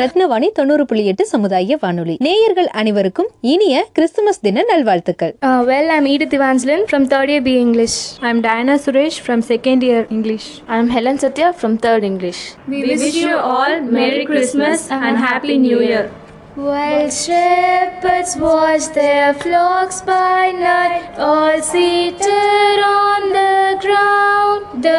ரத்னவாணி தொண்ணூறு புள்ளி எட்டு சமுதாய வானொலி நேயர்கள் அனைவருக்கும் இனிய கிறிஸ்துமஸ் தின நல்வாழ்த்துக்கள் Uh, well, I'm Edith Evangeline from third year B English. I'm Diana Suresh from second year English. I'm Helen Satya from third English. We wish you all Merry Christmas and Happy New Year. While shepherds watch their flocks by night, all seated on the ground, the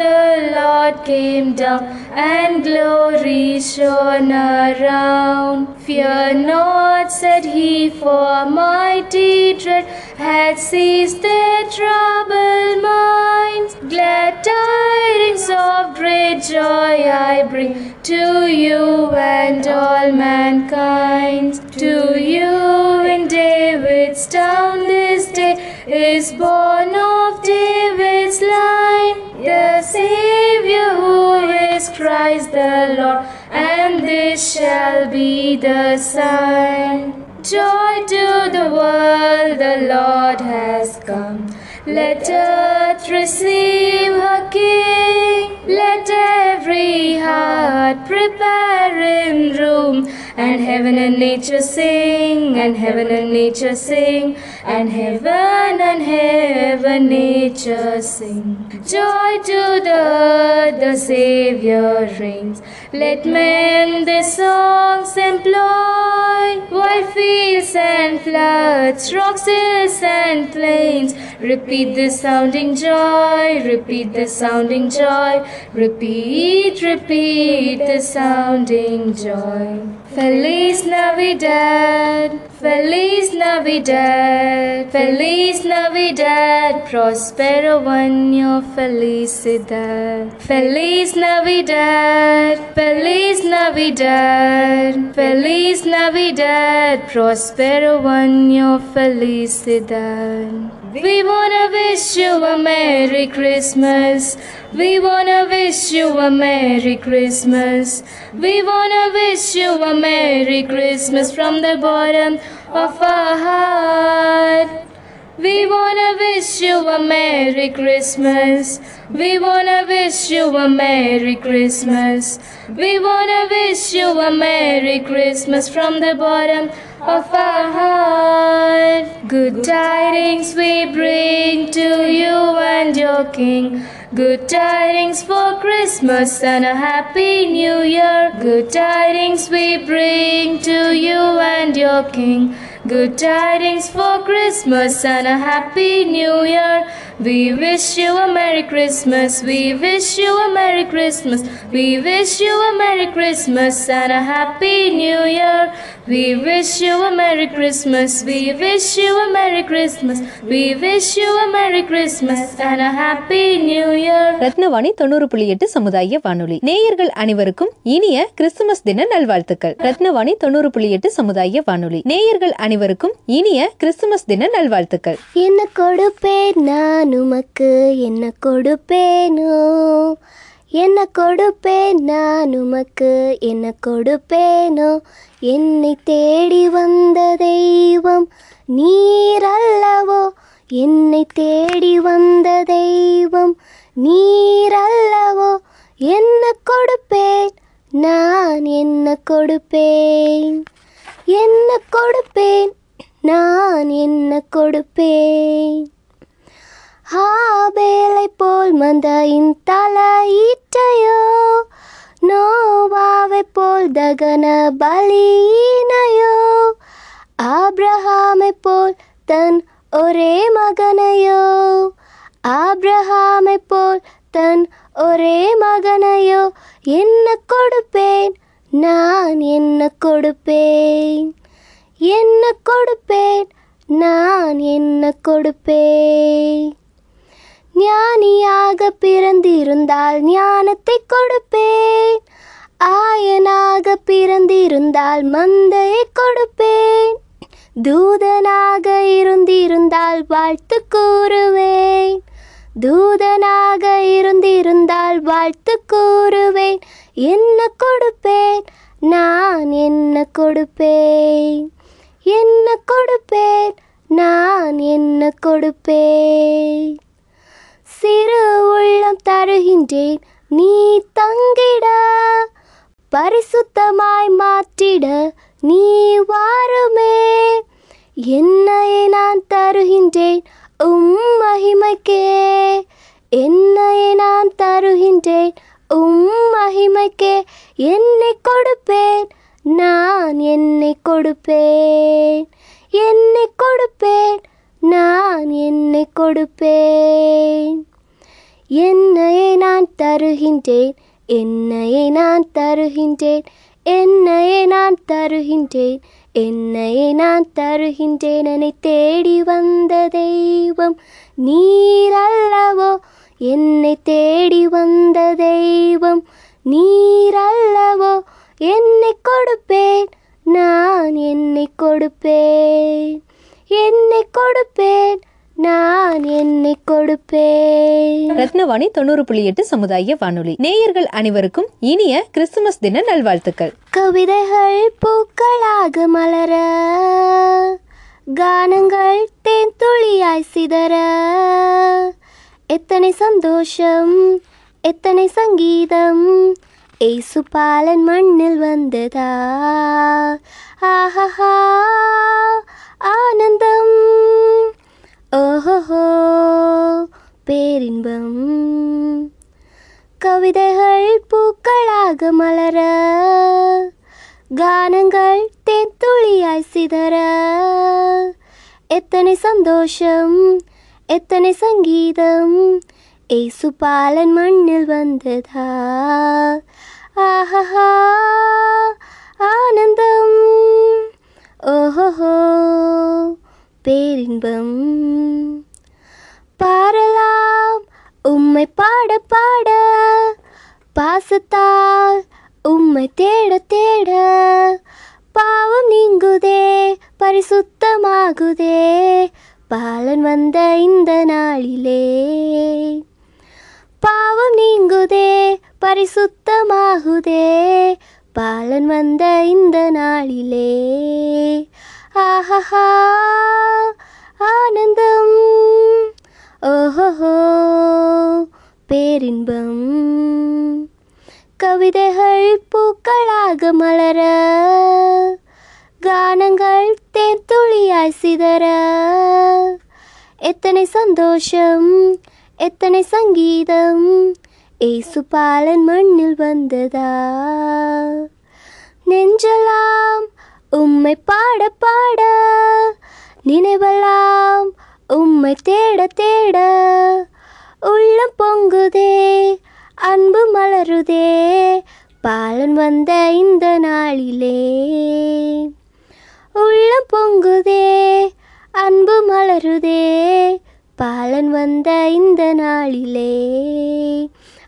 the Lord came down, and glory shone around. Fear not, said he, for mighty dread had seized their troubled minds. Glad tidings of great joy I bring to you and all mankind. To you in David's town this day is born of David's line the Savior who is Christ the Lord, and this shall be the sign. Joy to the world, the Lord has come. Let earth receive her King. Let every heart prepare in room. And heaven and nature sing, and heaven and nature sing, and heaven and heaven nature sing. Joy to the earth, the Savior reigns. Let men their songs employ, while fields and floods, rocks, hills and plains, repeat the sounding joy, repeat the sounding joy, repeat, repeat the sounding joy. Feliz Navidad, Feliz Navidad, Feliz Navidad, prospero año, felicidad. Feliz Navidad, Feliz Navidad, Feliz Navidad, prospero año, felicidad. We wanna wish you a Merry Christmas. We wanna wish you a Merry Christmas. We wanna wish you a Merry Christmas from the bottom of our heart. We wanna wish you a Merry Christmas. We wanna wish you a Merry Christmas. We wanna wish you a Merry Christmas from the bottom of our heart. Good tidings we bring to you and your King. Good tidings for Christmas and a happy new year. Good tidings we bring to you and your King. Good tidings for Christmas and a happy new year. We wish you a Merry Christmas. We wish you a Merry Christmas. We wish you a Merry Christmas and a happy new year. We wish you a Merry Christmas. We wish you a Merry Christmas. We wish you a Merry Christmas and a happy new year. Ratnavani தொண்ணூறு புள்ளி எட்டு சமுதாய வானொலி நேயர்கள் அனைவருக்கும் இனிய Christmas தின நல்வாழ்த்துக்கள் ரத்னவாணி தொண்ணூறு புள்ளி எட்டு சமுதாய வானொலி நேயர்கள் அனைவருக்கும் இனிய கிறிஸ்துமஸ் தின நல்வாழ்த்துக்கள் என்ன கொடுப்பேன் நான் நான் உமக்கு என்ன கொடுப்பேனோ? என்ன கொடுப்பேன் நான் உமக்கு? என்ன கொடுப்பேனோ? என்னை தேடி வந்த தெய்வம் நீர் அல்லவோ? என்னை தேடி வந்த தெய்வம் நீர் அல்லவோ? என்ன கொடுப்பேன்? நான் என்ன கொடுப்பேன்? என்ன கொடுப்பேன்? நான் என்ன கொடுப்பேன்? ஹாபேலை போல் மந்தையின் தலையீட்டையோ நோவாவை போல் தகன பலியினையோ? ஆப்ரஹாமை போல் தன் ஒரே மகனையோ? ஆப்ரஹாமை போல் தன் ஒரே மகனையோ? என்ன கொடுப்பேன்? நான் என்ன கொடுப்பேன்? என்ன கொடுப்பேன்? நான் என்ன கொடுப்பேன்? ஞானியாக பிறந்திருந்தால் ஞானத்தை கொடுப்பேன். ஆயனாக பிறந்திருந்தால் மந்தையை கொடுப்பேன். தூதனாக இருந்திருந்தால் வாழ்த்து கூறுவேன். தூதனாக இருந்திருந்தால் வாழ்த்து கூறுவேன். என்ன கொடுப்பேன்? நான் என்ன கொடுப்பேன்? என்ன கொடுப்பேன்? நான் என்ன கொடுப்பேன்? சிறு நீ தங்கிட பரிசுத்தமாய் மாற்றிட நீ வாருமே. என்னையை நான் தருகின்றேன் உம் மகிமைக்கே. என்னையை நான் தருகின்றேன் உம் மகிமைக்கே. என்னை கொடுப்பேன் நான் என்னை கொடுப்பேன். என்னை கொடுப்பேன் நான் என்னை கொடுப்பேன். என்னையை நான் தருகின்றேன் என்னையை நான் தருகின்றேன் என்னையை நான் தருகின்றேன் என்னையை நான் தருகின்றேன் என்னை தேடி வந்த தெய்வம் நீரல்லவோ என்னை தேடி வந்த தெய்வம் நீரல்லவோ என்னை கொடுப்பேன் நான் என்னை கொடுப்பேன் என்னை கொடுப்பேன் நான் என்னை கொடுப்பேன். ரத்னவாணி தொண்ணூறு புள்ளி எட்டு சமுதாய வானொலி. நேயர்கள் அனைவருக்கும் இனிய கிறிஸ்துமஸ் தின நல்வாழ்த்துக்கள். கவிதைகள் பூக்களாக மலர கானங்கள் தேன் துளியாய் சிதற. எத்தனை சந்தோஷம் எத்தனை சங்கீதம் ஏசு பாலன் மண்ணில் வந்ததா? ஆஹா ஆனந்தம். ஓஹோ பேரின்பம். கவிதைகள் பூக்களாக மலர கானங்கள் தேத்துளியாய் சிதற. எத்தனை சந்தோஷம் எத்தனை சங்கீதம் ஏசு பாலன் மண்ணில் வந்ததா? ஆஹா ஆனந்தம். ஓஹோ பேரின்பம். பாடலாம் உம்மை பாட பாட. பாசத்தால் உம்மை தேட தேட. பாவம் நீங்குதே பரிசுத்தமாகுதே. பாலன் வந்த இந்த நாளிலே. பாவம் நீங்குதே பரிசுத்தமாகுதே. பாலன் வந்த இந்த நாளிலே. ஆஹா ஆனந்தம். ஓஹோ பேரின்பம். கவிதைகள் பூக்களாக மலர கானங்கள் தேர்த்துளியாய் சிதற. எத்தனை சந்தோஷம் எத்தனை சங்கீதம் ஏசு பாலன் மண்ணில் வந்ததா? நெஞ்சலாம் உம்மை பாட பாட நினைவலாம் உம்மை தேட தேட. உள்ளம் பொங்குதே அன்பு மலருதே பாலன் வந்த இந்த நாளிலே. உள்ளம் பொங்குதே அன்பு மலருதே பாலன் வந்த இந்த நாளிலே.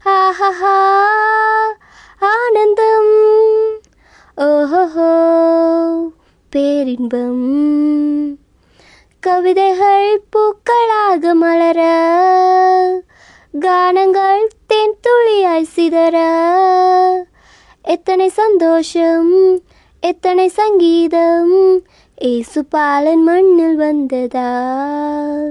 ஆஹா பேரின்பம். கவிதைகள் பூக்களாக மலர கானங்கள் தேன் துளியாய் சிதற. எத்தனை சந்தோஷம் எத்தனை சங்கீதம் ஏசு பாலன் மண்ணில் வந்ததா?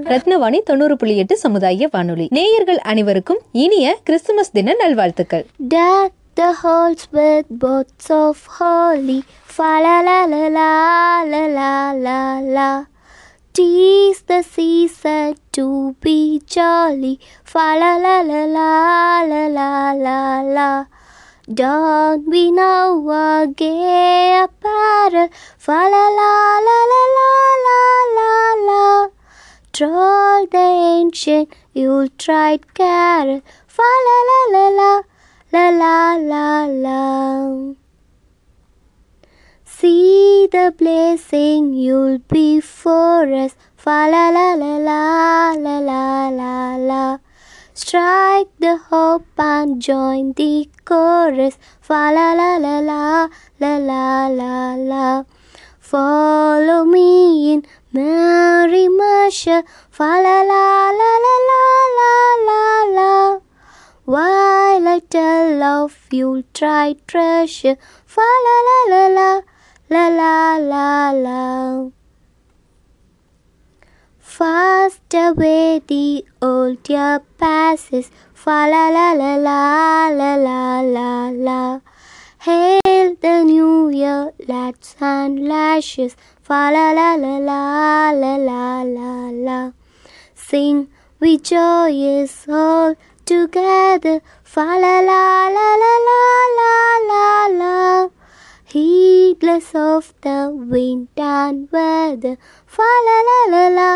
ரத்னவாணி தொண்ணூறு புள்ளி எட்டு சமுதாய வானொலி. நேயர்கள் அனைவருக்கும் இனிய கிறிஸ்துமஸ் தின நல்வாழ்த்துக்கள். The halls with boats of holly. Fa la la la la la la la la. Tease the season to be jolly. Fa la la la la la la la la. Don't we know a gay apparel? Fa la la la la la la la la. Troll the ancient Yuletide carol. Fa la la la la la. See the blessing you'll be for us. Fa la la la la la la la la. Strike the hope and join the chorus. Fa la la la la la la la la. Follow me in merry measure. Fa la la la la la la la la. While I tell of you'll try treasure. Fa la la la la la la la la. Fast away the old year passes. Fa la la la la la la la la. Hey. lats and lashes, fa la la la la la la la la. Sing we joyous all together, fa la la la la la la la la. Heedless of the wind and weather, fa la la la la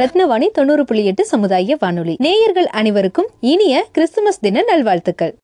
Rathnavani தொண்ணூறு புள்ளி எட்டு சமுதாய வானொலி நேயர்கள் அனைவருக்கும் இனிய Christmas தின நல்வாழ்த்துக்கள்